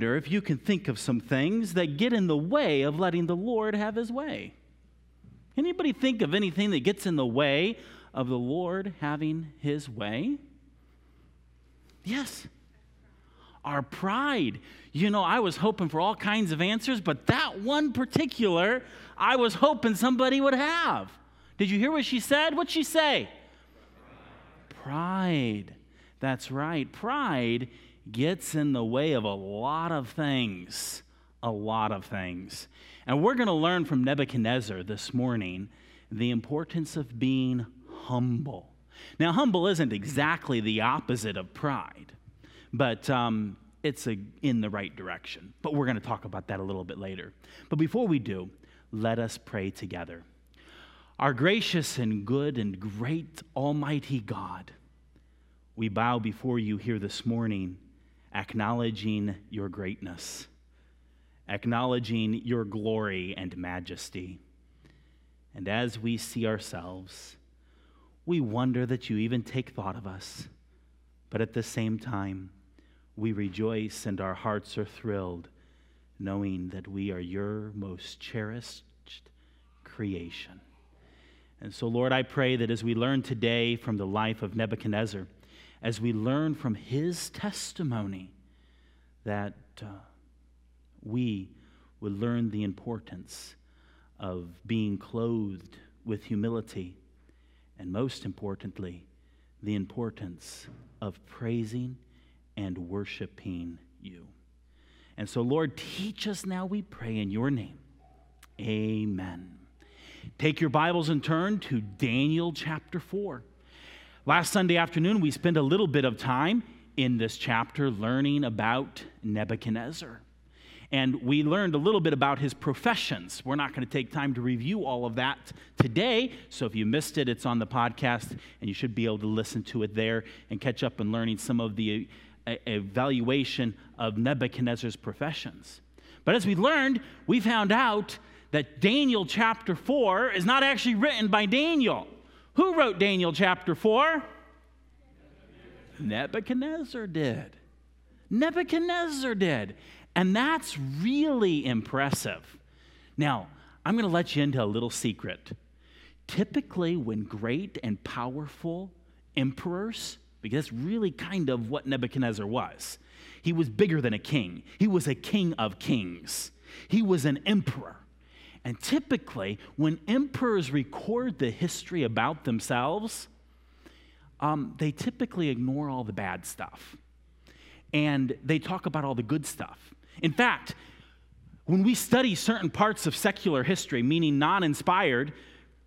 wonder if you can think of some things that get in the way of letting the Lord have his way. Anybody think of anything that gets in the way of the Lord having his way? Yes. Our pride. You know, I was hoping for all kinds of answers, but that one particular, I was hoping somebody would have. Did you hear what she said? What'd she say? Pride. That's right. Pride gets in the way of a lot of things. A lot of things. And we're going to learn from Nebuchadnezzar this morning the importance of being humble. Now, humble isn't exactly the opposite of pride, but um, it's a, in the right direction. But we're going to talk about that a little bit later. But before we do, let us pray together. Our gracious and good and great Almighty God, we bow before you here this morning acknowledging your greatness, acknowledging your glory and majesty. And as we see ourselves, we wonder that you even take thought of us. But at the same time, we rejoice and our hearts are thrilled knowing that we are your most cherished creation. And so, Lord, I pray that as we learn today from the life of Nebuchadnezzar, as we learn from his testimony that uh, we would learn the importance of being clothed with humility, and most importantly, the importance of praising and worshiping you. And so, Lord, teach us now, we pray, in your name. Amen. Take your Bibles and turn to Daniel chapter 4. Last Sunday afternoon, we spent a little bit of time in this chapter learning about Nebuchadnezzar. And we learned a little bit about his professions. We're not going to take time to review all of that today. So if you missed it, it's on the podcast, and you should be able to listen to it there and catch up on learning some of the uh, evaluation of Nebuchadnezzar's professions. But as we learned, we found out that Daniel chapter 4 is not actually written by Daniel. Who wrote Daniel chapter 4? Nebuchadnezzar did. Nebuchadnezzar did. And that's really impressive. Now, I'm going to let you into a little secret. Typically, when great and powerful emperors, because that's really kind of what Nebuchadnezzar was, he was bigger than a king, he was a king of kings, he was an emperor. And typically, when emperors record the history about themselves, um, they typically ignore all the bad stuff and they talk about all the good stuff. In fact, when we study certain parts of secular history, meaning non inspired,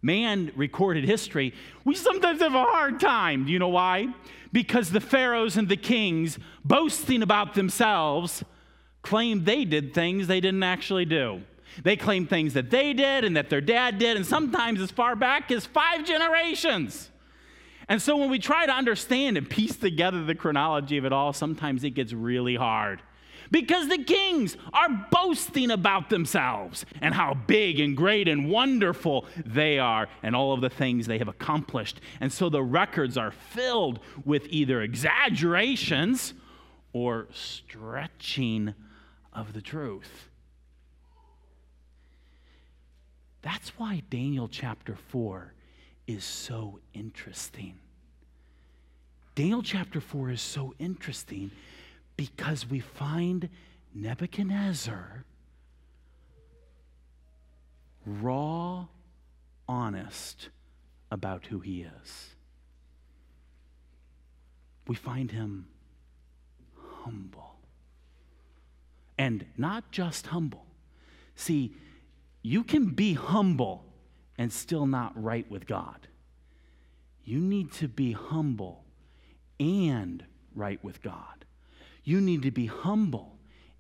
man recorded history, we sometimes have a hard time. Do you know why? Because the pharaohs and the kings, boasting about themselves, claim they did things they didn't actually do. They claim things that they did and that their dad did, and sometimes as far back as five generations. And so when we try to understand and piece together the chronology of it all, sometimes it gets really hard. Because the kings are boasting about themselves and how big and great and wonderful they are and all of the things they have accomplished. And so the records are filled with either exaggerations or stretching of the truth. That's why Daniel chapter 4 is so interesting. Daniel chapter 4 is so interesting because we find Nebuchadnezzar raw, honest about who he is. We find him humble. And not just humble. See, you can be humble and still not right with God. You need to be humble and right with God. You need to be humble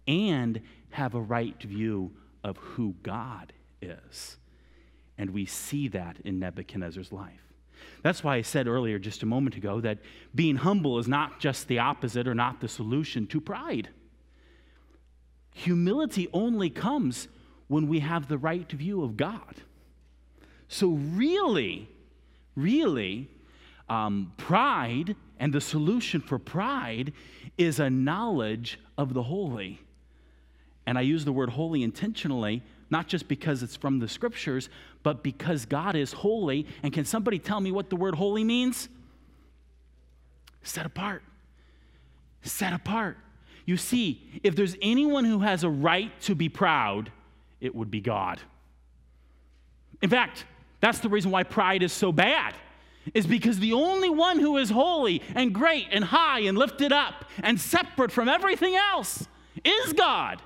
and have a right view of who God is. And we see that in Nebuchadnezzar's life. That's why I said earlier, just a moment ago, that being humble is not just the opposite or not the solution to pride. Humility only comes when we have the right view of God. So, really, really, um, pride and the solution for pride is a knowledge of the holy, And I use the word holy intentionally, not just because it's from the scriptures, but because God is holy. And can somebody tell me what the word holy means? Set apart. Set apart. You see, if there's anyone who has a right to be proud, it would be God. In fact, that's the reason why pride is so bad is because the only one who is holy and great and high and lifted up and separate from everything else is God.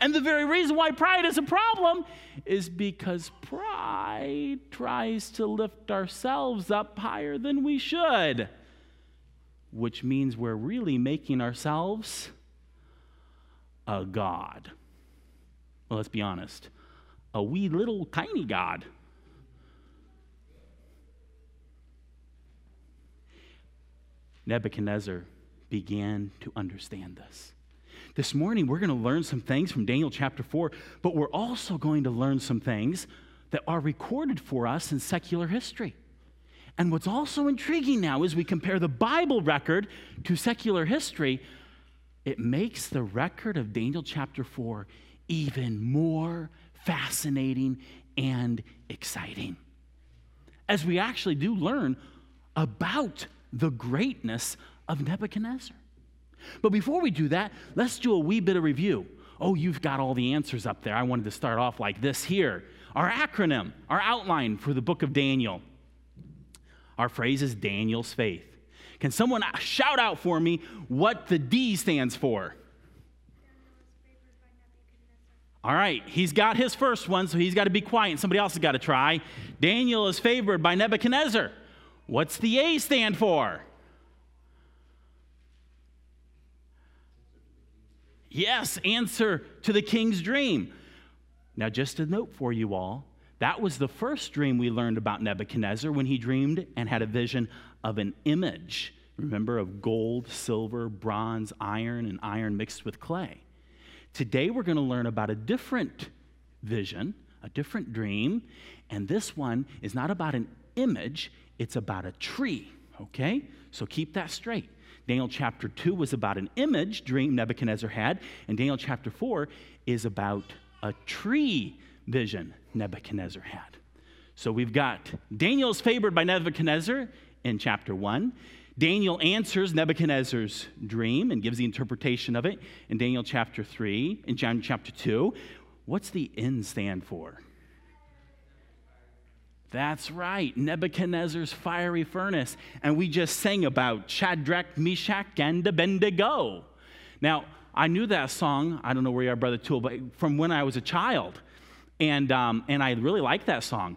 And the very reason why pride is a problem is because pride tries to lift ourselves up higher than we should, which means we're really making ourselves a God. Well, let's be honest a wee little tiny God. Nebuchadnezzar began to understand this. This morning, we're going to learn some things from Daniel chapter 4, but we're also going to learn some things that are recorded for us in secular history. And what's also intriguing now is we compare the Bible record to secular history, it makes the record of Daniel chapter 4 even more fascinating and exciting. As we actually do learn about the greatness of Nebuchadnezzar. But before we do that, let's do a wee bit of review. Oh, you've got all the answers up there. I wanted to start off like this here. Our acronym, our outline for the book of Daniel. Our phrase is Daniel's faith. Can someone shout out for me what the D stands for? All right, he's got his first one, so he's got to be quiet. Somebody else has got to try. Daniel is favored by Nebuchadnezzar. What's the A stand for? Yes, answer to the king's dream. Now, just a note for you all that was the first dream we learned about Nebuchadnezzar when he dreamed and had a vision of an image. Remember, of gold, silver, bronze, iron, and iron mixed with clay. Today, we're going to learn about a different vision, a different dream, and this one is not about an image, it's about a tree, okay? So keep that straight. Daniel chapter 2 was about an image dream Nebuchadnezzar had, and Daniel chapter 4 is about a tree vision Nebuchadnezzar had. So we've got Daniel's favored by Nebuchadnezzar in chapter 1. Daniel answers Nebuchadnezzar's dream and gives the interpretation of it in Daniel chapter 3, in John chapter 2. What's the N stand for? That's right, Nebuchadnezzar's fiery furnace. And we just sang about Shadrach, Meshach, and Abednego. Now, I knew that song, I don't know where you are, Brother Tool, but from when I was a child. And, um, and I really liked that song.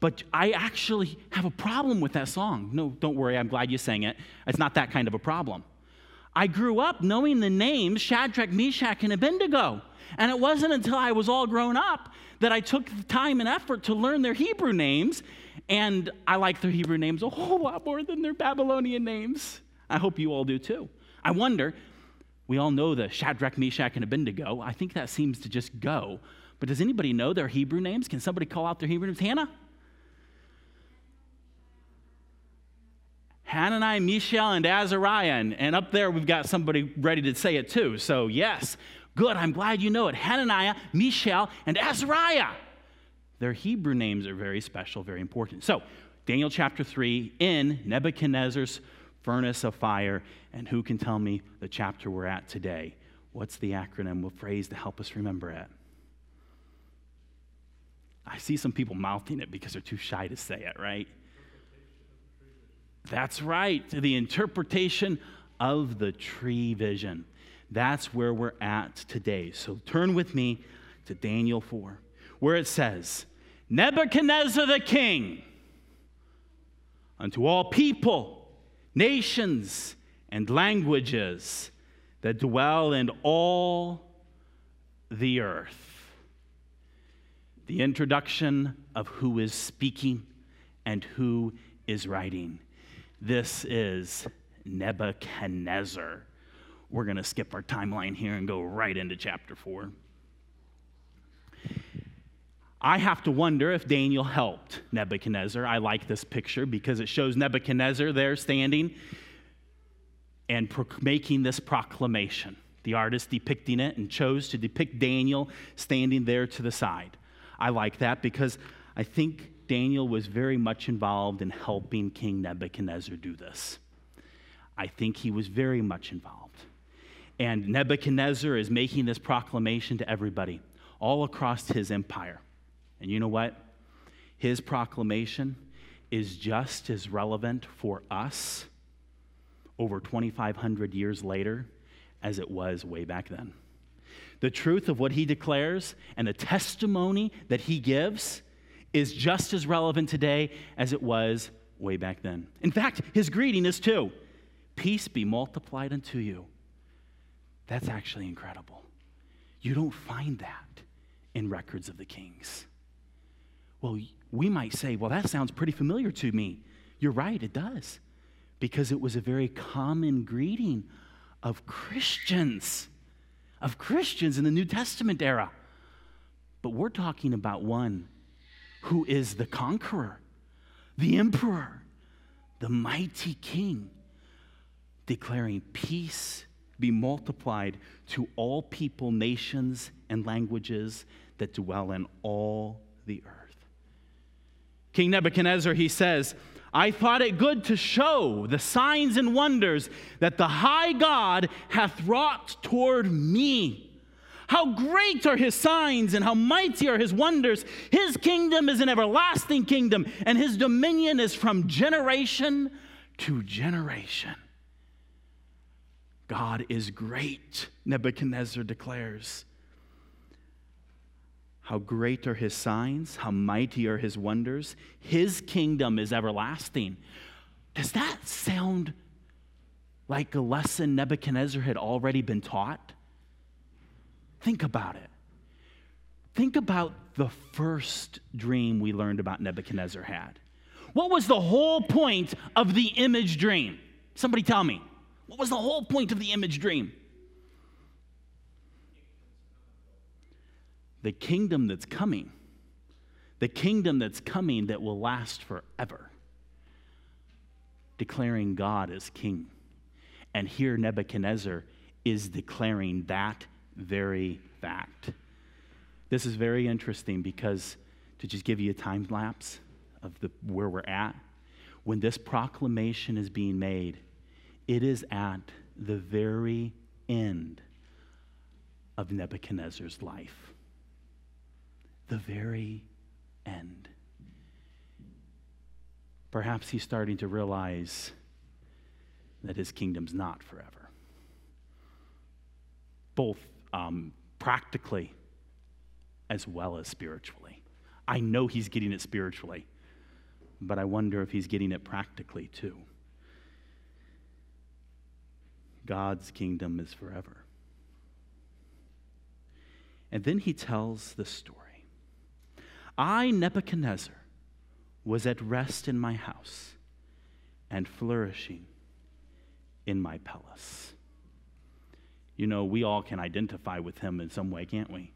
But I actually have a problem with that song. No, don't worry, I'm glad you sang it. It's not that kind of a problem. I grew up knowing the names Shadrach, Meshach, and Abednego. And it wasn't until I was all grown up that I took the time and effort to learn their Hebrew names. And I like their Hebrew names a whole lot more than their Babylonian names. I hope you all do too. I wonder, we all know the Shadrach, Meshach, and Abednego. I think that seems to just go. But does anybody know their Hebrew names? Can somebody call out their Hebrew names? Hannah? Hananiah, Mishael, and Azariah. And, and up there, we've got somebody ready to say it too. So, yes, good. I'm glad you know it. Hananiah, Mishael, and Azariah. Their Hebrew names are very special, very important. So, Daniel chapter 3 in Nebuchadnezzar's furnace of fire. And who can tell me the chapter we're at today? What's the acronym, what phrase to help us remember it? I see some people mouthing it because they're too shy to say it, right? That's right, the interpretation of the tree vision. That's where we're at today. So turn with me to Daniel 4, where it says, Nebuchadnezzar the king, unto all people, nations, and languages that dwell in all the earth. The introduction of who is speaking and who is writing. This is Nebuchadnezzar. We're going to skip our timeline here and go right into chapter 4. I have to wonder if Daniel helped Nebuchadnezzar. I like this picture because it shows Nebuchadnezzar there standing and making this proclamation. the artist depicting it, and chose to depict Daniel standing there to the side. I like that because I think Daniel was very much involved in helping King Nebuchadnezzar do this. I think he was very much involved. And Nebuchadnezzar is making this proclamation to everybody all across his empire. And you know what? His proclamation is just as relevant for us over 2,500 years later as it was way back then. The truth of what he declares and the testimony that he gives is just as relevant today as it was way back then. In fact, his greeting is too Peace be multiplied unto you. That's actually incredible. You don't find that in records of the kings. Well, we might say, well, that sounds pretty familiar to me. You're right, it does. Because it was a very common greeting of Christians, of Christians in the New Testament era. But we're talking about one who is the conqueror, the emperor, the mighty king, declaring peace be multiplied to all people, nations, and languages that dwell in all the earth. King Nebuchadnezzar, he says, I thought it good to show the signs and wonders that the high God hath wrought toward me. How great are his signs and how mighty are his wonders. His kingdom is an everlasting kingdom, and his dominion is from generation to generation. God is great, Nebuchadnezzar declares. How great are his signs, how mighty are his wonders. His kingdom is everlasting. Does that sound like a lesson Nebuchadnezzar had already been taught? Think about it. Think about the first dream we learned about Nebuchadnezzar had. What was the whole point of the image dream? Somebody tell me. What was the whole point of the image dream? The kingdom that's coming, the kingdom that's coming that will last forever, declaring God as king. And here Nebuchadnezzar is declaring that very fact. This is very interesting because to just give you a time lapse of the, where we're at, when this proclamation is being made, it is at the very end of Nebuchadnezzar's life. The very end. Perhaps he's starting to realize that his kingdom's not forever. Both um, practically as well as spiritually. I know he's getting it spiritually, but I wonder if he's getting it practically too. God's kingdom is forever. And then he tells the story I, Nebuchadnezzar, was at rest in my house and flourishing in my palace. You know, we all can identify with him in some way, can't we?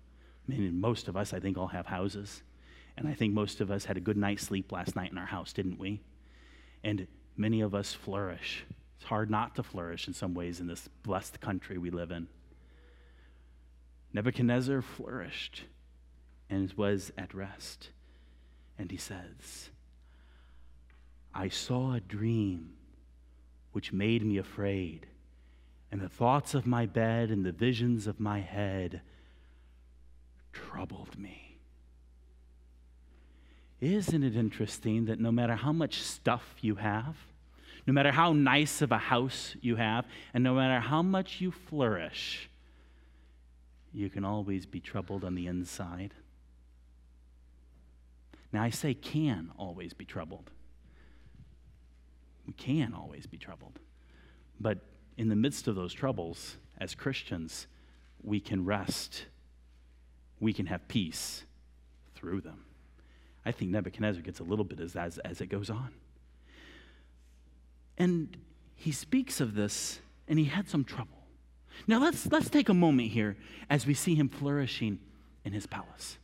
I mean, most of us, I think, all have houses. And I think most of us had a good night's sleep last night in our house, didn't we? And many of us flourish it's hard not to flourish in some ways in this blessed country we live in. Nebuchadnezzar flourished and was at rest. And he says, I saw a dream which made me afraid, and the thoughts of my bed and the visions of my head troubled me. Isn't it interesting that no matter how much stuff you have, no matter how nice of a house you have, and no matter how much you flourish, you can always be troubled on the inside. Now, I say can always be troubled. We can always be troubled. But in the midst of those troubles, as Christians, we can rest. We can have peace through them. I think Nebuchadnezzar gets a little bit as, as, as it goes on. And he speaks of this, and he had some trouble. Now let's, let's take a moment here as we see him flourishing in his palace.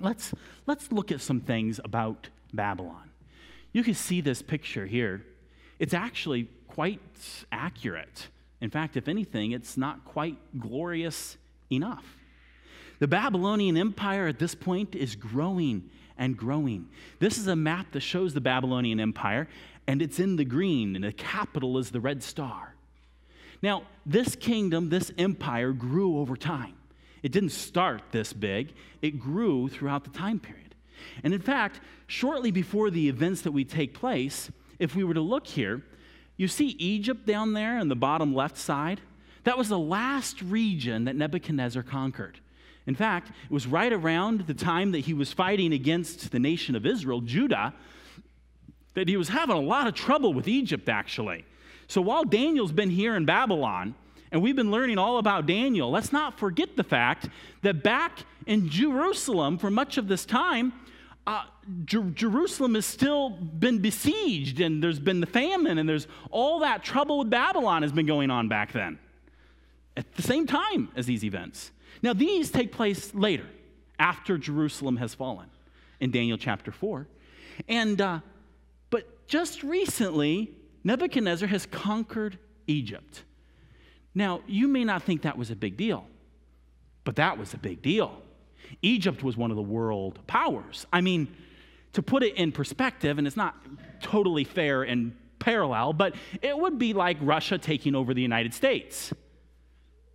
Let's, let's look at some things about Babylon. You can see this picture here. It's actually quite accurate In fact, if anything, it's not quite glorious enough. The Babylonian Empire at this point is growing and growing. This is a map that shows the Babylonian Empire, and it's in the green, and the capital is the red star. Now, this kingdom, this empire grew over time. It didn't start this big, it grew throughout the time period. And in fact, shortly before the events that we take place, if we were to look here, you see Egypt down there on the bottom left side? That was the last region that Nebuchadnezzar conquered. In fact, it was right around the time that he was fighting against the nation of Israel, Judah, that he was having a lot of trouble with Egypt, actually. So while Daniel's been here in Babylon, and we've been learning all about Daniel, let's not forget the fact that back in Jerusalem for much of this time, uh, Jer- Jerusalem has still been besieged, and there's been the famine, and there's all that trouble with Babylon has been going on back then at the same time as these events. Now, these take place later, after Jerusalem has fallen, in Daniel chapter 4. And, uh, but just recently, Nebuchadnezzar has conquered Egypt. Now, you may not think that was a big deal, but that was a big deal. Egypt was one of the world powers. I mean, to put it in perspective, and it's not totally fair and parallel, but it would be like Russia taking over the United States.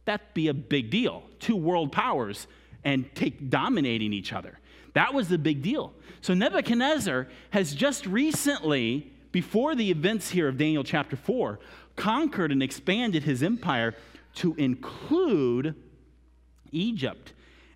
That'd be a big deal. Two world powers and take dominating each other. That was the big deal. So Nebuchadnezzar has just recently, before the events here of Daniel chapter 4, conquered and expanded his empire to include Egypt.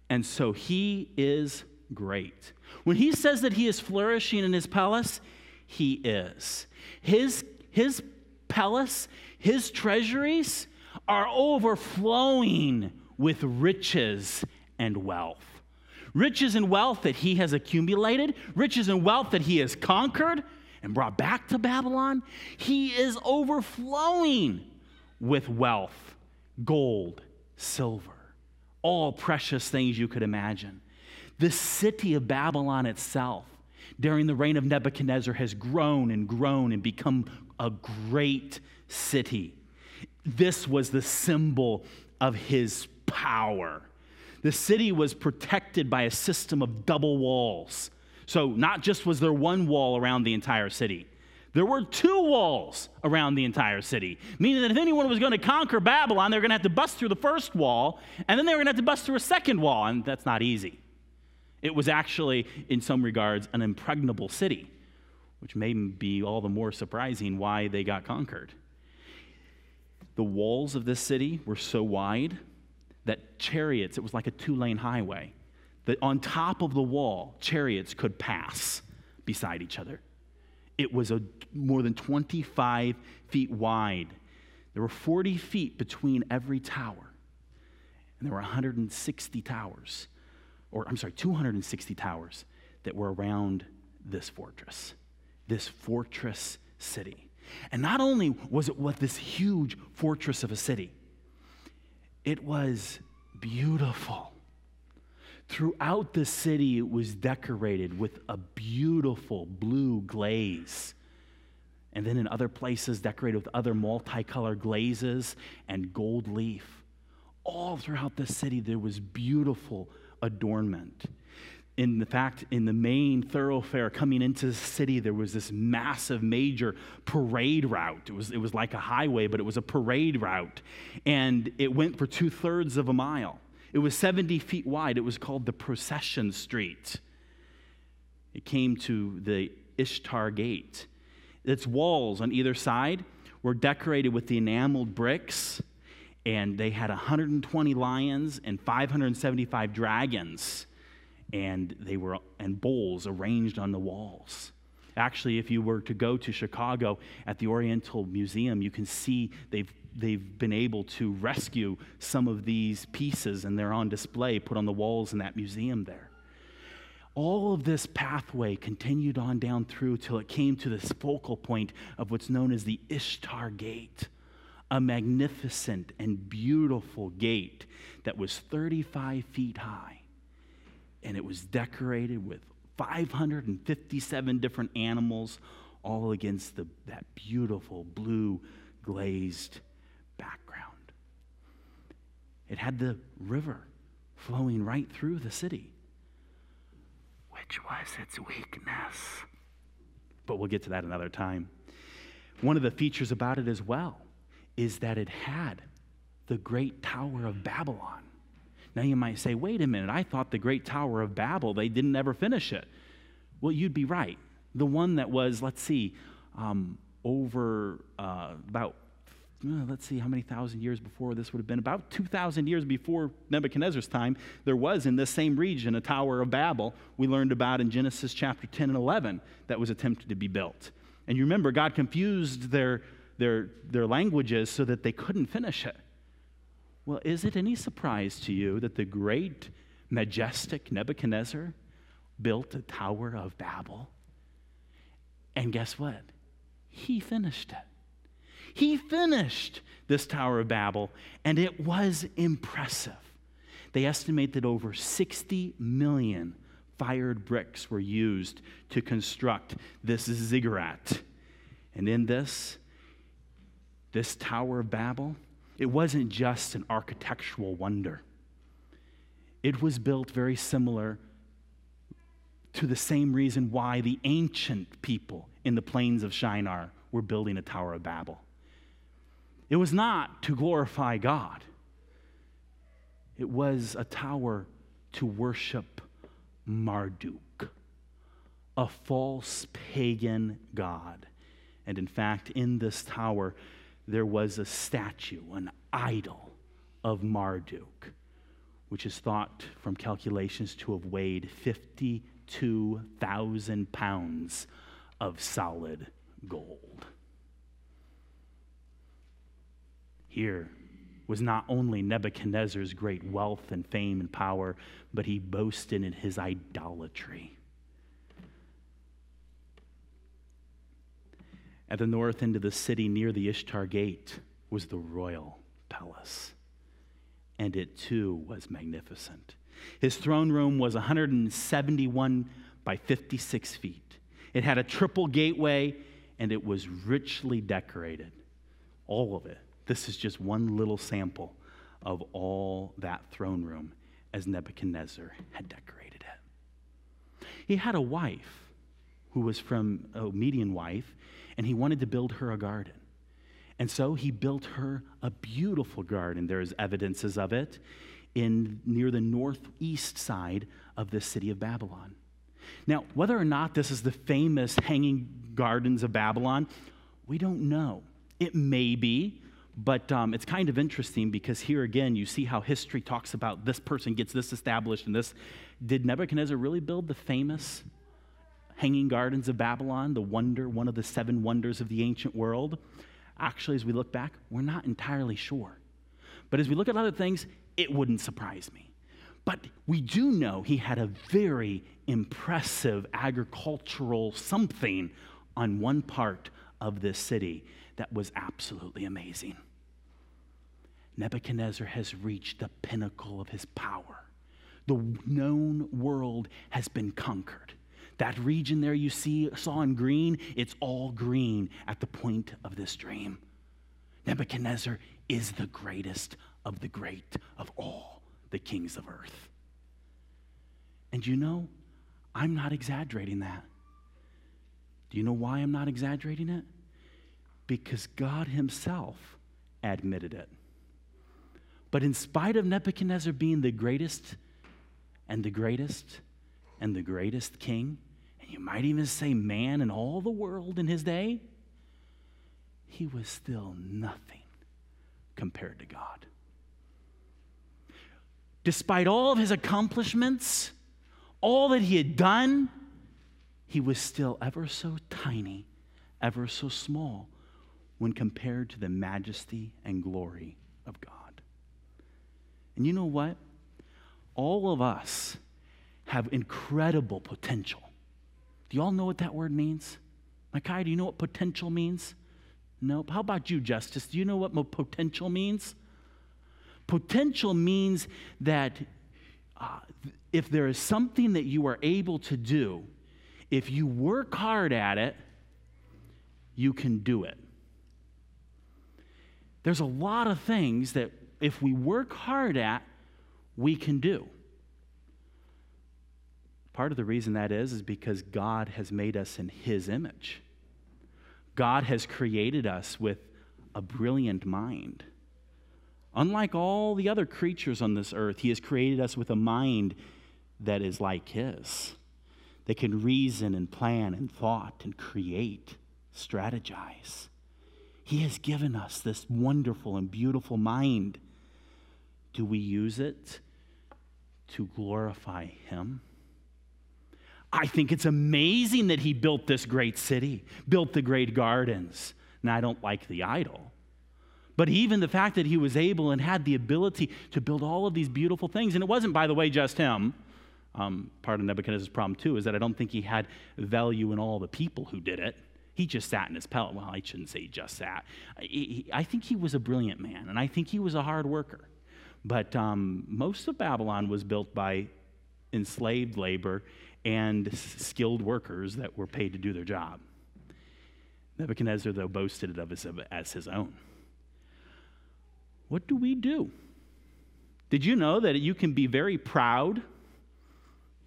And so he is great. When he says that he is flourishing in his palace, he is. His, his palace, his treasuries are overflowing with riches and wealth. Riches and wealth that he has accumulated, riches and wealth that he has conquered and brought back to Babylon. He is overflowing with wealth, gold, silver, all precious things you could imagine. The city of Babylon itself, during the reign of Nebuchadnezzar, has grown and grown and become a great city. This was the symbol of his power. The city was protected by a system of double walls. So, not just was there one wall around the entire city, there were two walls around the entire city, meaning that if anyone was going to conquer Babylon, they were going to have to bust through the first wall, and then they were going to have to bust through a second wall, and that's not easy. It was actually, in some regards, an impregnable city, which may be all the more surprising why they got conquered. The walls of this city were so wide that chariots, it was like a two lane highway, that on top of the wall, chariots could pass beside each other. It was a, more than 25 feet wide. There were 40 feet between every tower. And there were 160 towers, or I'm sorry, 260 towers that were around this fortress, this fortress city. And not only was it what this huge fortress of a city, it was beautiful. Throughout the city, it was decorated with a beautiful blue glaze. And then in other places, decorated with other multicolored glazes and gold leaf. All throughout the city, there was beautiful adornment. In the fact, in the main thoroughfare coming into the city, there was this massive, major parade route. It was, it was like a highway, but it was a parade route. And it went for two thirds of a mile. It was 70 feet wide. It was called the Procession Street. It came to the Ishtar Gate. Its walls on either side were decorated with the enameled bricks, and they had 120 lions and 575 dragons, and they were and bulls arranged on the walls. Actually, if you were to go to Chicago at the Oriental Museum, you can see they've they've been able to rescue some of these pieces and they're on display, put on the walls in that museum there. All of this pathway continued on down through till it came to this focal point of what's known as the Ishtar Gate, a magnificent and beautiful gate that was 35 feet high. And it was decorated with 557 different animals, all against the, that beautiful blue glazed background. it had the river flowing right through the city, which was its weakness. But we'll get to that another time. One of the features about it as well is that it had the great Tower of Babylon. Now you might say, wait a minute, I thought the great Tower of Babel, they didn't ever finish it. Well, you'd be right. The one that was, let's see, um, over uh, about let's see how many thousand years before this would have been about 2,000 years before Nebuchadnezzar's time, there was in this same region a Tower of Babel we learned about in Genesis chapter 10 and 11 that was attempted to be built. And you remember, God confused their, their, their languages so that they couldn't finish it. Well, is it any surprise to you that the great, majestic Nebuchadnezzar built a Tower of Babel? And guess what? He finished it. He finished this Tower of Babel, and it was impressive. They estimate that over 60 million fired bricks were used to construct this ziggurat. And in this, this Tower of Babel, it wasn't just an architectural wonder. It was built very similar to the same reason why the ancient people in the plains of Shinar were building a Tower of Babel. It was not to glorify God, it was a tower to worship Marduk, a false pagan god. And in fact, in this tower, there was a statue, an idol of Marduk, which is thought from calculations to have weighed 52,000 pounds of solid gold. Here was not only Nebuchadnezzar's great wealth and fame and power, but he boasted in his idolatry. At the north end of the city, near the Ishtar Gate, was the royal palace. And it too was magnificent. His throne room was 171 by 56 feet. It had a triple gateway and it was richly decorated. All of it this is just one little sample of all that throne room as Nebuchadnezzar had decorated it. He had a wife who was from a Median wife, and he wanted to build her a garden. And so he built her a beautiful garden. There's evidences of it in near the northeast side of the city of Babylon. Now, whether or not this is the famous hanging gardens of Babylon, we don't know. It may be, but um, it's kind of interesting because here again, you see how history talks about this person gets this established and this. Did Nebuchadnezzar really build the famous Hanging Gardens of Babylon, the wonder, one of the seven wonders of the ancient world? Actually, as we look back, we're not entirely sure. But as we look at other things, it wouldn't surprise me. But we do know he had a very impressive agricultural something on one part of this city that was absolutely amazing. Nebuchadnezzar has reached the pinnacle of his power. The known world has been conquered. That region there you see saw in green, it's all green at the point of this dream. Nebuchadnezzar is the greatest of the great of all the kings of earth. And you know, I'm not exaggerating that. Do you know why I'm not exaggerating it? Because God Himself admitted it. But in spite of Nebuchadnezzar being the greatest and the greatest and the greatest king, and you might even say man in all the world in his day, he was still nothing compared to God. Despite all of his accomplishments, all that he had done, he was still ever so tiny, ever so small when compared to the majesty and glory of God. And you know what? All of us have incredible potential. Do you all know what that word means? Makai, do you know what potential means? Nope. How about you, Justice? Do you know what potential means? Potential means that uh, if there is something that you are able to do, if you work hard at it, you can do it. There's a lot of things that if we work hard at, we can do. Part of the reason that is, is because God has made us in His image. God has created us with a brilliant mind. Unlike all the other creatures on this earth, He has created us with a mind that is like His, that can reason and plan and thought and create, strategize. He has given us this wonderful and beautiful mind. Do we use it to glorify Him? I think it's amazing that he built this great city, built the great gardens. Now, I don't like the idol. But even the fact that he was able and had the ability to build all of these beautiful things, and it wasn't, by the way, just him. Um, part of Nebuchadnezzar's problem, too, is that I don't think he had value in all the people who did it. He just sat in his pellet. Well, I shouldn't say just sat. I, I think he was a brilliant man, and I think he was a hard worker. But um, most of Babylon was built by enslaved labor and skilled workers that were paid to do their job. Nebuchadnezzar, though, boasted of as, as his own. What do we do? Did you know that you can be very proud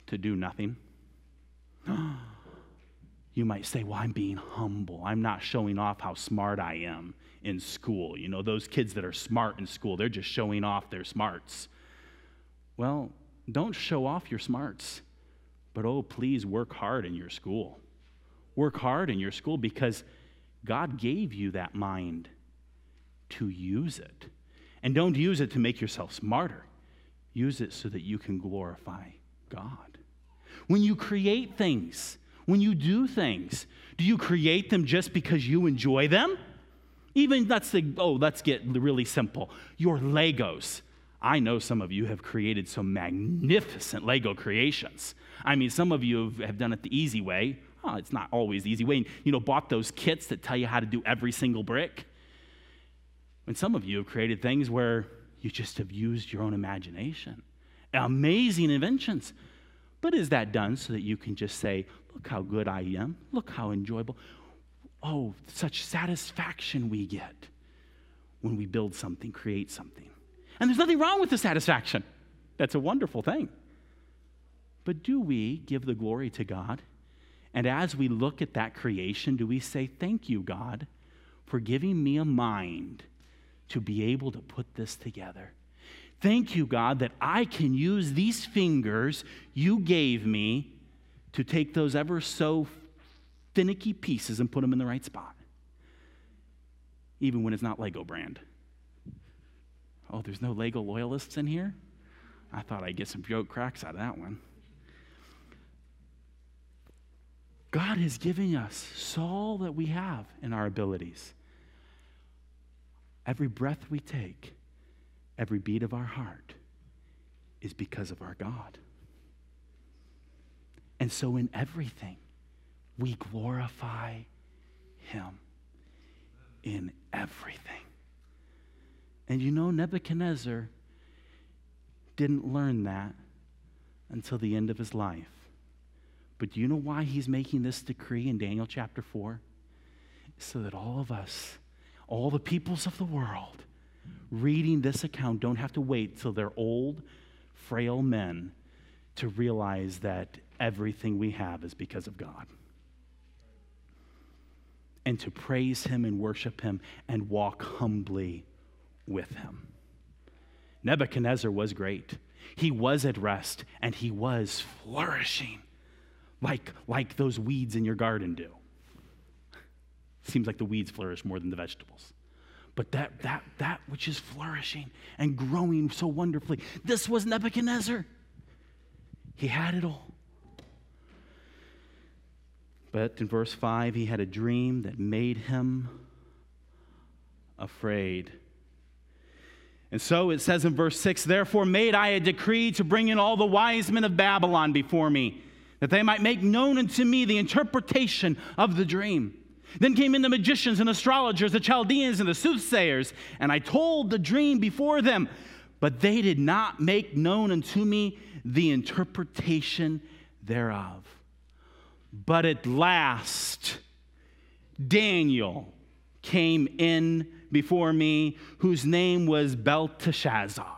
to do nothing? You might say, Well, I'm being humble. I'm not showing off how smart I am in school. You know, those kids that are smart in school, they're just showing off their smarts. Well, don't show off your smarts. But oh, please work hard in your school. Work hard in your school because God gave you that mind to use it. And don't use it to make yourself smarter, use it so that you can glorify God. When you create things, when you do things, do you create them just because you enjoy them? Even let's say, oh, let's get really simple. Your Legos. I know some of you have created some magnificent Lego creations. I mean, some of you have done it the easy way. Oh, it's not always the easy way. You know, bought those kits that tell you how to do every single brick. And some of you have created things where you just have used your own imagination. Amazing inventions. But is that done so that you can just say, look how good I am? Look how enjoyable. Oh, such satisfaction we get when we build something, create something. And there's nothing wrong with the satisfaction. That's a wonderful thing. But do we give the glory to God? And as we look at that creation, do we say, Thank you, God, for giving me a mind to be able to put this together? Thank you, God, that I can use these fingers you gave me to take those ever so finicky pieces and put them in the right spot, even when it's not Lego brand. Oh, there's no Lego loyalists in here? I thought I'd get some joke cracks out of that one. God has given us all that we have in our abilities. Every breath we take, every beat of our heart is because of our God. And so, in everything, we glorify Him. In everything. And you know, Nebuchadnezzar didn't learn that until the end of his life. But do you know why he's making this decree in Daniel chapter 4? So that all of us, all the peoples of the world, reading this account don't have to wait till they're old, frail men to realize that everything we have is because of God. And to praise Him and worship Him and walk humbly with Him. Nebuchadnezzar was great. He was at rest and he was flourishing like, like those weeds in your garden do. Seems like the weeds flourish more than the vegetables. But that, that, that which is flourishing and growing so wonderfully, this was Nebuchadnezzar. He had it all. But in verse 5, he had a dream that made him afraid. And so it says in verse 6 Therefore made I a decree to bring in all the wise men of Babylon before me that they might make known unto me the interpretation of the dream. Then came in the magicians and astrologers, the Chaldeans and the soothsayers, and I told the dream before them, but they did not make known unto me the interpretation thereof. But at last, Daniel came in before me whose name was Belteshazzar.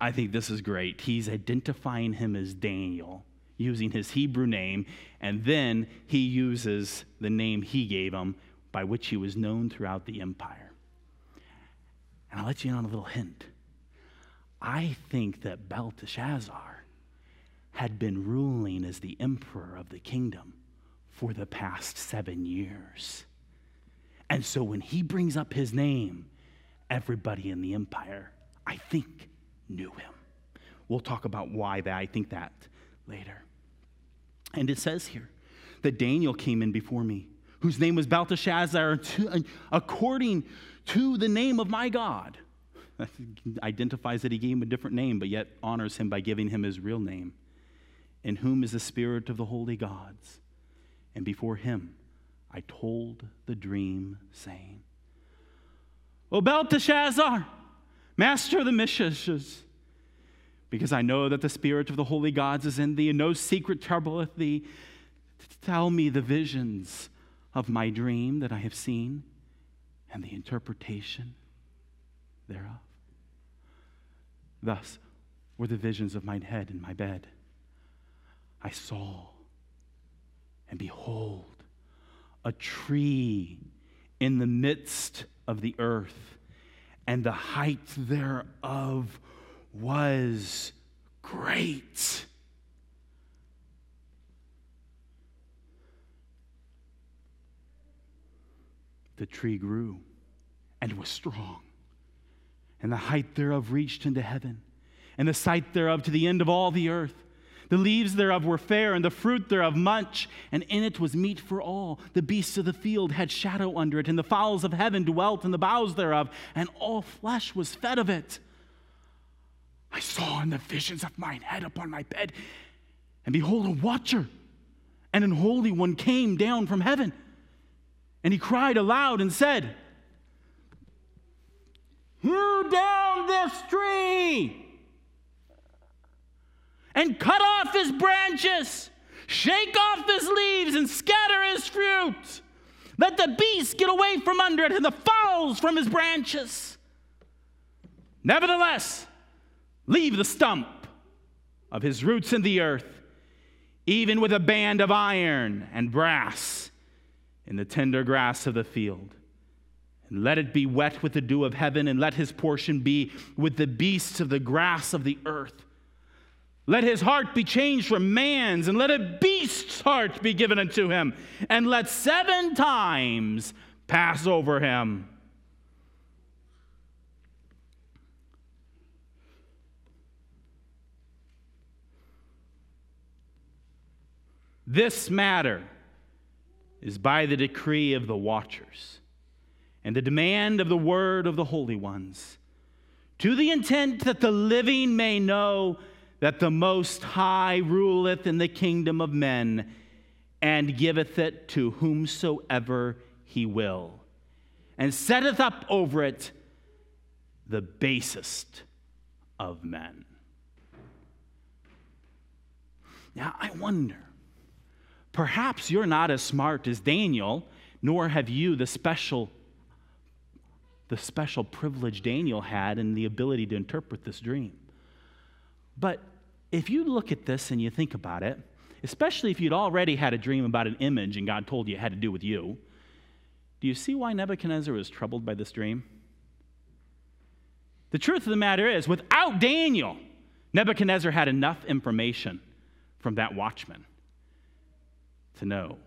I think this is great. He's identifying him as Daniel, using his Hebrew name, and then he uses the name he gave him by which he was known throughout the empire. And I'll let you in on a little hint. I think that Belteshazzar had been ruling as the emperor of the kingdom for the past seven years. And so when he brings up his name, everybody in the empire, I think, knew him. We'll talk about why that I think that later. And it says here that Daniel came in before me, whose name was Belteshazzar, according to the name of my God. identifies that he gave him a different name, but yet honors him by giving him his real name, in whom is the spirit of the holy gods. And before him I told the dream, saying, O Belteshazzar, master of the Mishashes, because I know that the spirit of the holy gods is in thee, and no secret troubleth thee. Tell me the visions of my dream that I have seen and the interpretation thereof. Thus were the visions of mine head in my bed. I saw, and behold, a tree in the midst of the earth, and the height thereof was great. The tree grew and was strong and the height thereof reached into heaven, and the sight thereof to the end of all the earth. The leaves thereof were fair, and the fruit thereof much, and in it was meat for all. The beasts of the field had shadow under it, and the fowls of heaven dwelt in the boughs thereof, and all flesh was fed of it. I saw in the visions of mine head upon my bed, and behold, a watcher and an holy one came down from heaven. And he cried aloud and said, Hew down this tree and cut off his branches, shake off his leaves, and scatter his fruit. Let the beasts get away from under it and the fowls from his branches. Nevertheless, leave the stump of his roots in the earth, even with a band of iron and brass in the tender grass of the field. And let it be wet with the dew of heaven, and let his portion be with the beasts of the grass of the earth. Let his heart be changed from man's, and let a beast's heart be given unto him, and let seven times pass over him. This matter is by the decree of the watchers and the demand of the word of the holy ones, to the intent that the living may know that the Most High ruleth in the kingdom of men and giveth it to whomsoever he will, and setteth up over it the basest of men. Now, I wonder, perhaps you're not as smart as Daniel, nor have you the special the special privilege Daniel had and the ability to interpret this dream. But if you look at this and you think about it, especially if you'd already had a dream about an image and God told you it had to do with you, do you see why Nebuchadnezzar was troubled by this dream? The truth of the matter is, without Daniel, Nebuchadnezzar had enough information from that watchman to know.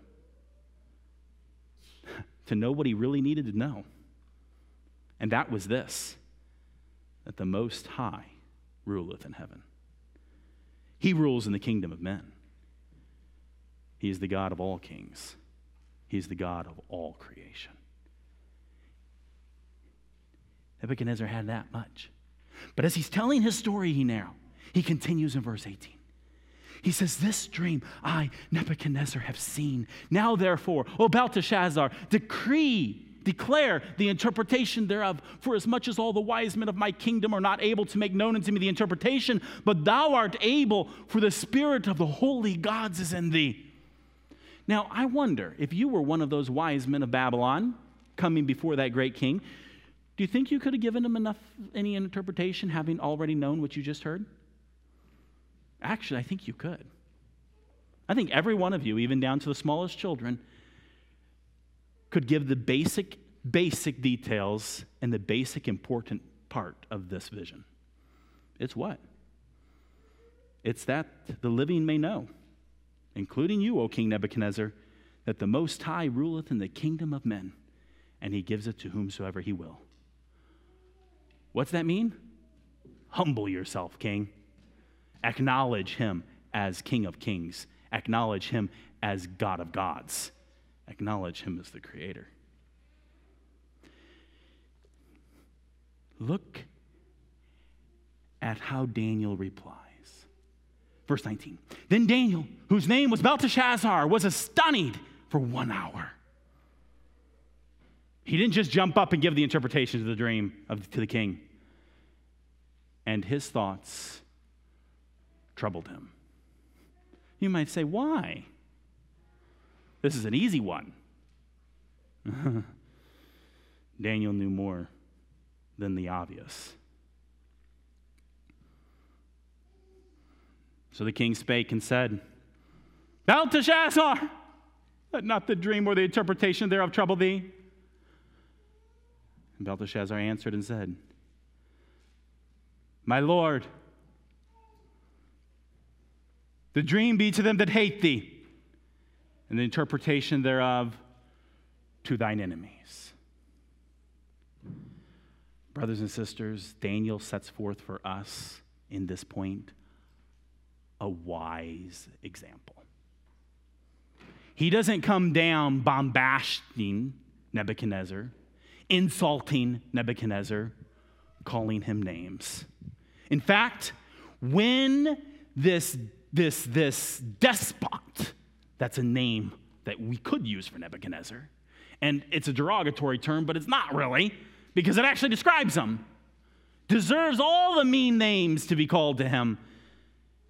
to know what he really needed to know. And that was this that the Most High ruleth in heaven. He rules in the kingdom of men. He is the God of all kings, He is the God of all creation. Nebuchadnezzar had that much. But as he's telling his story he now, he continues in verse 18. He says, This dream I, Nebuchadnezzar, have seen. Now, therefore, O Belteshazzar, decree declare the interpretation thereof. For as much as all the wise men of my kingdom are not able to make known unto me the interpretation, but thou art able, for the spirit of the holy gods is in thee. Now, I wonder if you were one of those wise men of Babylon, coming before that great king. Do you think you could have given him enough any interpretation having already known what you just heard? Actually, I think you could. I think every one of you, even down to the smallest children, could give the basic basic details and the basic important part of this vision. It's what? It's that the living may know, including you, O King Nebuchadnezzar, that the Most High ruleth in the kingdom of men, and he gives it to whomsoever he will. What's that mean? Humble yourself, King. Acknowledge him as King of kings, acknowledge him as God of gods, acknowledge him as the Creator. Look at how Daniel replies. Verse 19. Then Daniel, whose name was Belteshazzar, was astonished for one hour. He didn't just jump up and give the interpretation of the dream of, to the king. And his thoughts troubled him. You might say, why? This is an easy one. Daniel knew more than the obvious. So the king spake and said, Belteshazzar, let not the dream or the interpretation thereof trouble thee. And Belteshazzar answered and said, My Lord, the dream be to them that hate thee, and the interpretation thereof to thine enemies. Brothers and sisters, Daniel sets forth for us in this point a wise example. He doesn't come down bombasting Nebuchadnezzar, insulting Nebuchadnezzar, calling him names. In fact, when this, this, this despot, that's a name that we could use for Nebuchadnezzar, and it's a derogatory term, but it's not really because it actually describes him. Deserves all the mean names to be called to him.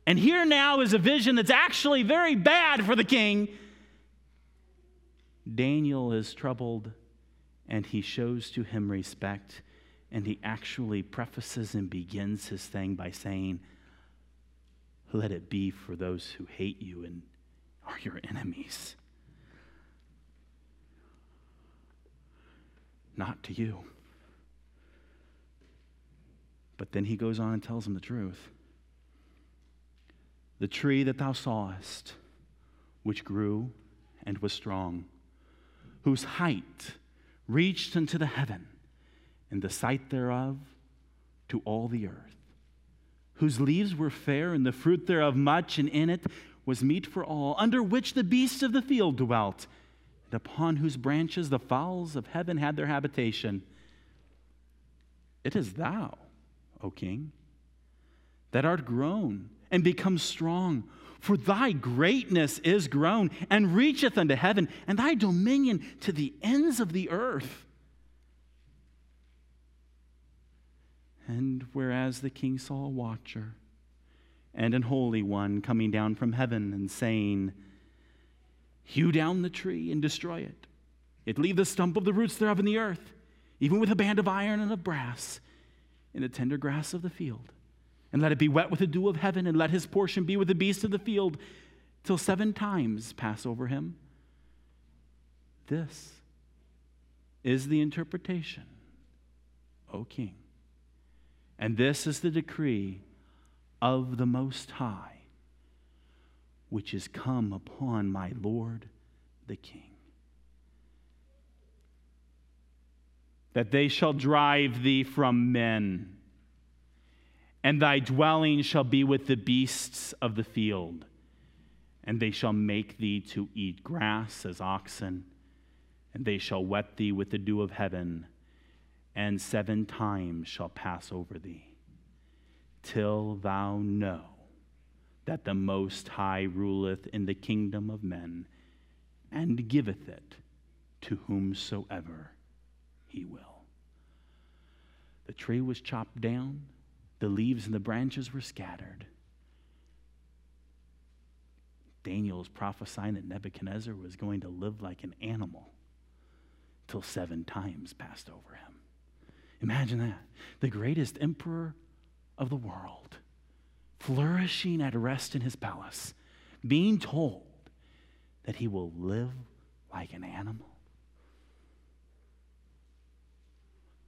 And here now is a vision that's actually very bad for the king. Daniel is troubled and he shows to him respect. And he actually prefaces and begins his thing by saying, Let it be for those who hate you and are your enemies. Not to you. But then he goes on and tells him the truth. The tree that thou sawest, which grew and was strong, whose height reached unto the heaven, and the sight thereof to all the earth, whose leaves were fair, and the fruit thereof much, and in it was meat for all, under which the beasts of the field dwelt, and upon whose branches the fowls of heaven had their habitation. It is thou O king, that art grown and become strong. For thy greatness is grown and reacheth unto heaven, and thy dominion to the ends of the earth. And whereas the king saw a watcher and an holy one coming down from heaven and saying, Hew down the tree and destroy it. It leave the stump of the roots thereof in the earth, even with a band of iron and of brass in the tender grass of the field. And let it be wet with the dew of heaven, and let his portion be with the beasts of the field, till seven times pass over him. This is the interpretation, O king. And this is the decree of the Most High, which is come upon my Lord the King. that they shall drive thee from men, and thy dwelling shall be with the beasts of the field, and they shall make thee to eat grass as oxen, and they shall wet thee with the dew of heaven, and seven times shall pass over thee, till thou know that the Most High ruleth in the kingdom of men, and giveth it to whomsoever he will. The tree was chopped down, the leaves and the branches were scattered. Daniel is prophesying that Nebuchadnezzar was going to live like an animal till seven times passed over him. Imagine that. The greatest emperor of the world, flourishing at rest in his palace, being told that he will live like an animal.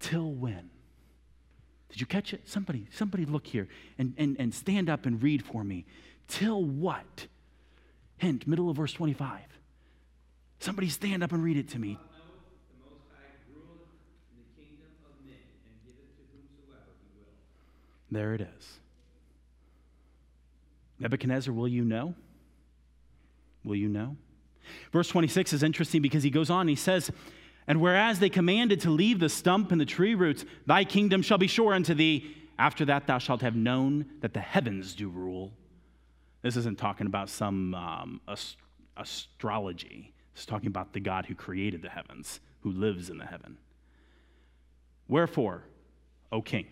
Till when? Did you catch it? Somebody, somebody look here and, and, and stand up and read for me. Till what? Hint, middle of verse 25. Somebody stand up and read it to me. There it is. Nebuchadnezzar, will you know? Will you know? Verse 26 is interesting because he goes on he says, And whereas they commanded to leave the stump and the tree roots, thy kingdom shall be sure unto thee. After that, thou shalt have known that the heavens do rule. This isn't talking about some um, ast- astrology. It's talking about the God who created the heavens, who lives in the heaven. Wherefore, O king,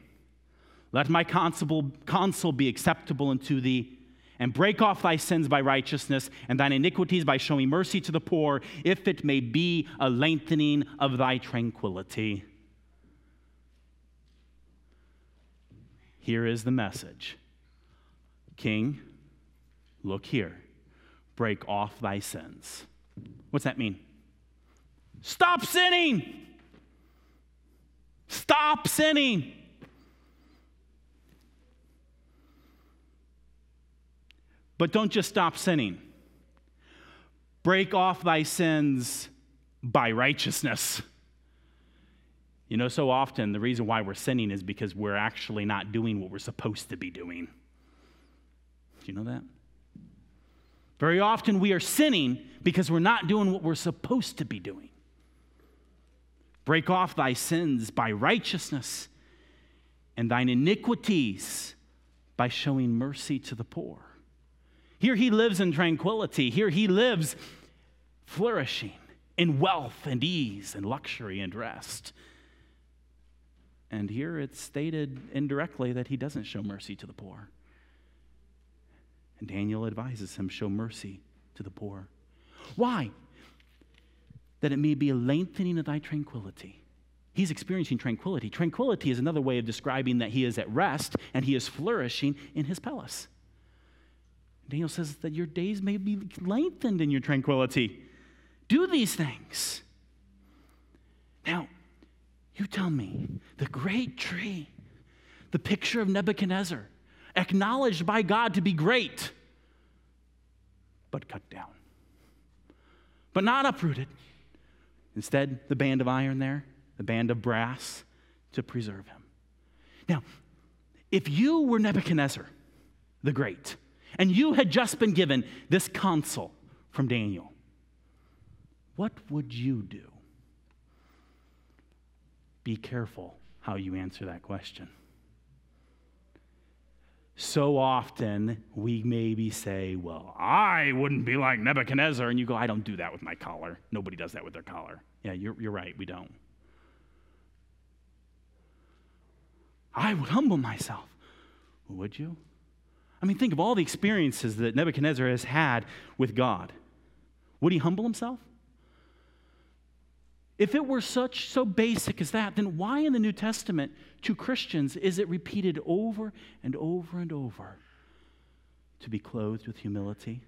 let my counsel, counsel be acceptable unto thee, and break off thy sins by righteousness, and thine iniquities by showing mercy to the poor, if it may be a lengthening of thy tranquility. Here is the message King, look here, break off thy sins. What's that mean? Stop sinning! Stop sinning! But don't just stop sinning. Break off thy sins by righteousness. You know, so often the reason why we're sinning is because we're actually not doing what we're supposed to be doing. Do you know that? Very often we are sinning because we're not doing what we're supposed to be doing. Break off thy sins by righteousness and thine iniquities by showing mercy to the poor. Here he lives in tranquility. Here he lives flourishing in wealth and ease and luxury and rest. And here it's stated indirectly that he doesn't show mercy to the poor. And Daniel advises him show mercy to the poor. Why? That it may be a lengthening of thy tranquility. He's experiencing tranquility. Tranquility is another way of describing that he is at rest and he is flourishing in his palace. Daniel says that your days may be lengthened in your tranquility. Do these things. Now, you tell me, the great tree, the picture of Nebuchadnezzar, acknowledged by God to be great, but cut down, but not uprooted. Instead, the band of iron there, the band of brass to preserve him. Now, if you were Nebuchadnezzar the Great, and you had just been given this counsel from Daniel, what would you do? Be careful how you answer that question. So often we maybe say, Well, I wouldn't be like Nebuchadnezzar. And you go, I don't do that with my collar. Nobody does that with their collar. Yeah, you're, you're right, we don't. I would humble myself. Would you? I mean, think of all the experiences that Nebuchadnezzar has had with God. Would he humble himself? If it were such so basic as that, then why in the New Testament to Christians is it repeated over and over and over to be clothed with humility,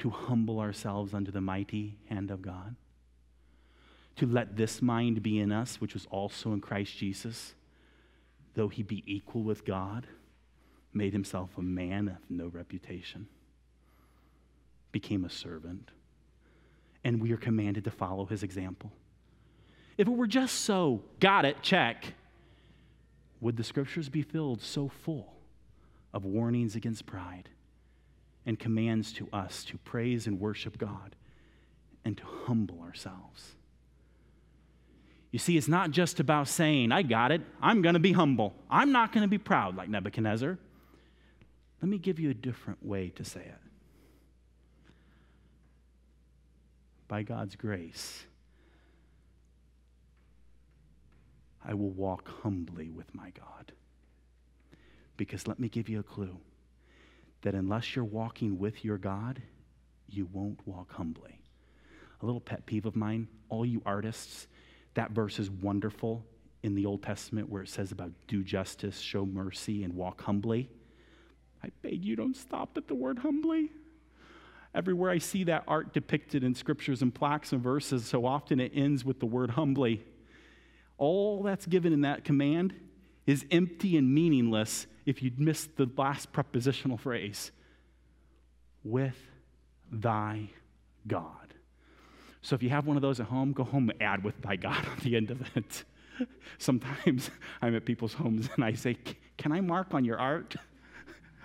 to humble ourselves under the mighty hand of God, to let this mind be in us, which was also in Christ Jesus, though he be equal with God? Made himself a man of no reputation, became a servant, and we are commanded to follow his example. If it were just so, got it, check, would the scriptures be filled so full of warnings against pride and commands to us to praise and worship God and to humble ourselves? You see, it's not just about saying, I got it, I'm going to be humble. I'm not going to be proud like Nebuchadnezzar. Let me give you a different way to say it. By God's grace, I will walk humbly with my God. Because let me give you a clue that unless you're walking with your God, you won't walk humbly. a little pet peeve of mine, all you artists, that verse is wonderful in the Old Testament where it says about do justice, show mercy, and walk humbly. I beg you don't stop at the word humbly. Everywhere I see that art depicted in scriptures and plaques and verses, so often it ends with the word humbly. All that's given in that command is empty and meaningless if you'd miss the last prepositional phrase with thy God. So if you have one of those at home, go home and add with thy God on the end of it. Sometimes I'm at people's homes and I say, Can I mark on your art?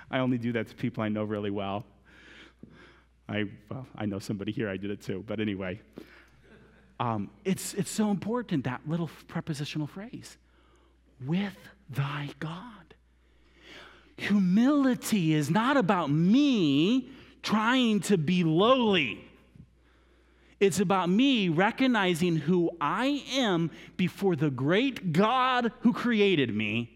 I only do that to people I know really well. I, well, I know somebody here, I did it too, but anyway. Um, it's, it's so important, that little prepositional phrase with thy God. Humility is not about me trying to be lowly. It's about me recognizing who I am before the great God who created me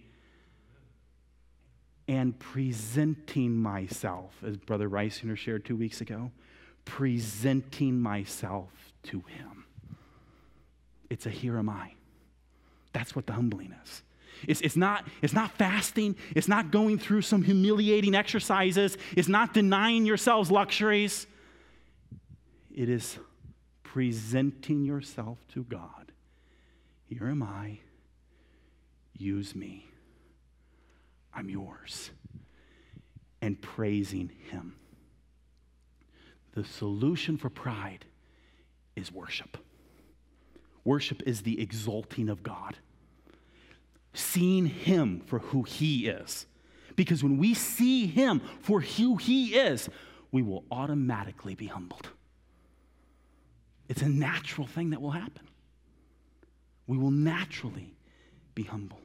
and presenting myself, as Brother Reisinger shared two weeks ago, presenting myself to Him. It's a here am I. That's what the humbling is. It's, it's, not, it's not fasting. It's not going through some humiliating exercises. It's not denying yourselves luxuries. It is presenting yourself to God. Here am I. Use me. I'm yours. And praising Him. The solution for pride is worship. Worship is the exalting of God, seeing Him for who He is. Because when we see Him for who He is, we will automatically be humbled. It's a natural thing that will happen. We will naturally be humble.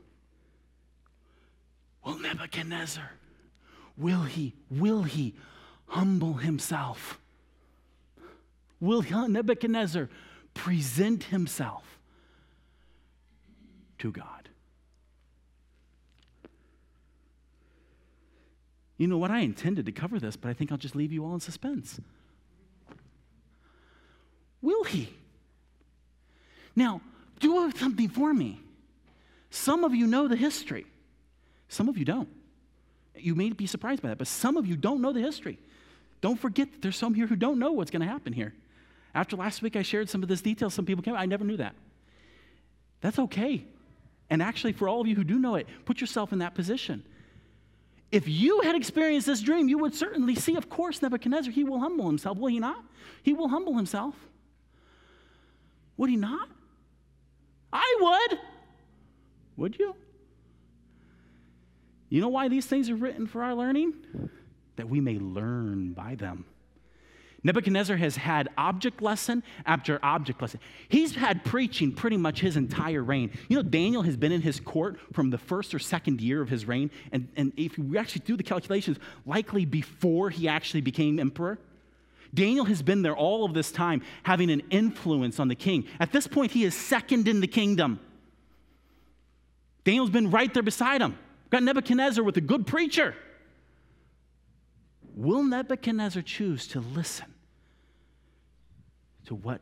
Will Nebuchadnezzar, will he, will he humble himself? Will Nebuchadnezzar present himself to God? You know what? I intended to cover this, but I think I'll just leave you all in suspense. Will he? Now, do something for me. Some of you know the history. Some of you don't. You may be surprised by that, but some of you don't know the history. Don't forget that there's some here who don't know what's going to happen here. After last week, I shared some of this detail. Some people came, I never knew that. That's okay. And actually, for all of you who do know it, put yourself in that position. If you had experienced this dream, you would certainly see, of course, Nebuchadnezzar, he will humble himself, will he not? He will humble himself. Would he not? I would. Would you? You know why these things are written for our learning? That we may learn by them. Nebuchadnezzar has had object lesson after object lesson. He's had preaching pretty much his entire reign. You know, Daniel has been in his court from the first or second year of his reign. And, and if we actually do the calculations, likely before he actually became emperor. Daniel has been there all of this time, having an influence on the king. At this point, he is second in the kingdom. Daniel's been right there beside him. Got Nebuchadnezzar with a good preacher. Will Nebuchadnezzar choose to listen to what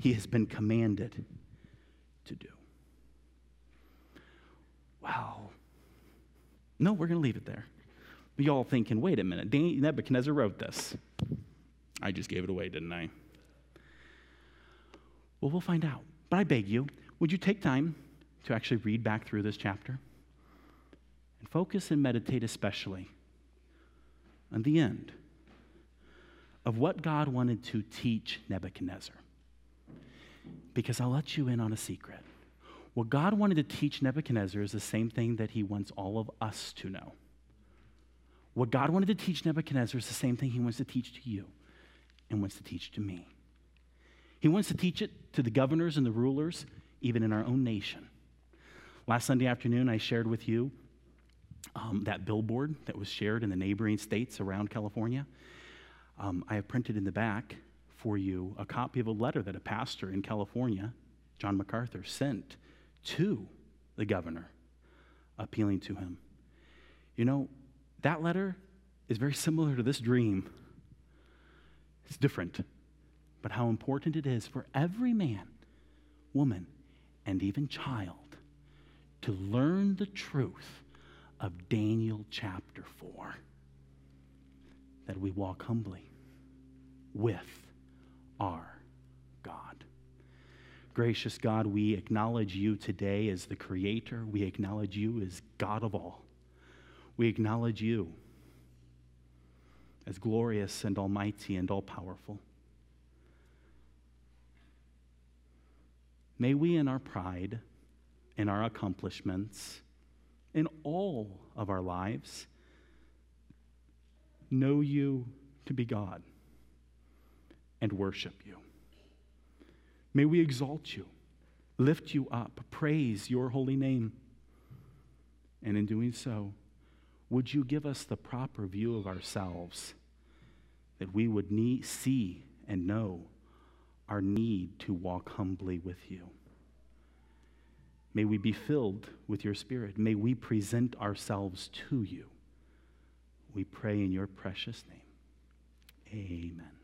he has been commanded to do? Well, no, we're going to leave it there. But y'all thinking, wait a minute, Nebuchadnezzar wrote this. I just gave it away, didn't I? Well, we'll find out. But I beg you, would you take time to actually read back through this chapter? And focus and meditate especially on the end of what God wanted to teach Nebuchadnezzar. Because I'll let you in on a secret. What God wanted to teach Nebuchadnezzar is the same thing that he wants all of us to know. What God wanted to teach Nebuchadnezzar is the same thing he wants to teach to you and wants to teach to me. He wants to teach it to the governors and the rulers, even in our own nation. Last Sunday afternoon, I shared with you um, that billboard that was shared in the neighboring states around California. Um, I have printed in the back for you a copy of a letter that a pastor in California, John MacArthur, sent to the governor, appealing to him. You know, that letter is very similar to this dream. It's different. but how important it is for every man, woman, and even child to learn the truth of Daniel chapter 4 that we walk humbly with our God. Gracious God, we acknowledge you today as the Creator. We acknowledge you as God of all. We acknowledge you as glorious and almighty and all powerful. May we, in our pride, in our accomplishments, in all of our lives, know you to be God and worship you. May we exalt you, lift you up, praise your holy name. And in doing so, would you give us the proper view of ourselves that we would need, see and know our need to walk humbly with you? May we be filled with your Spirit. May we present ourselves to you. We pray in your precious name. Amen.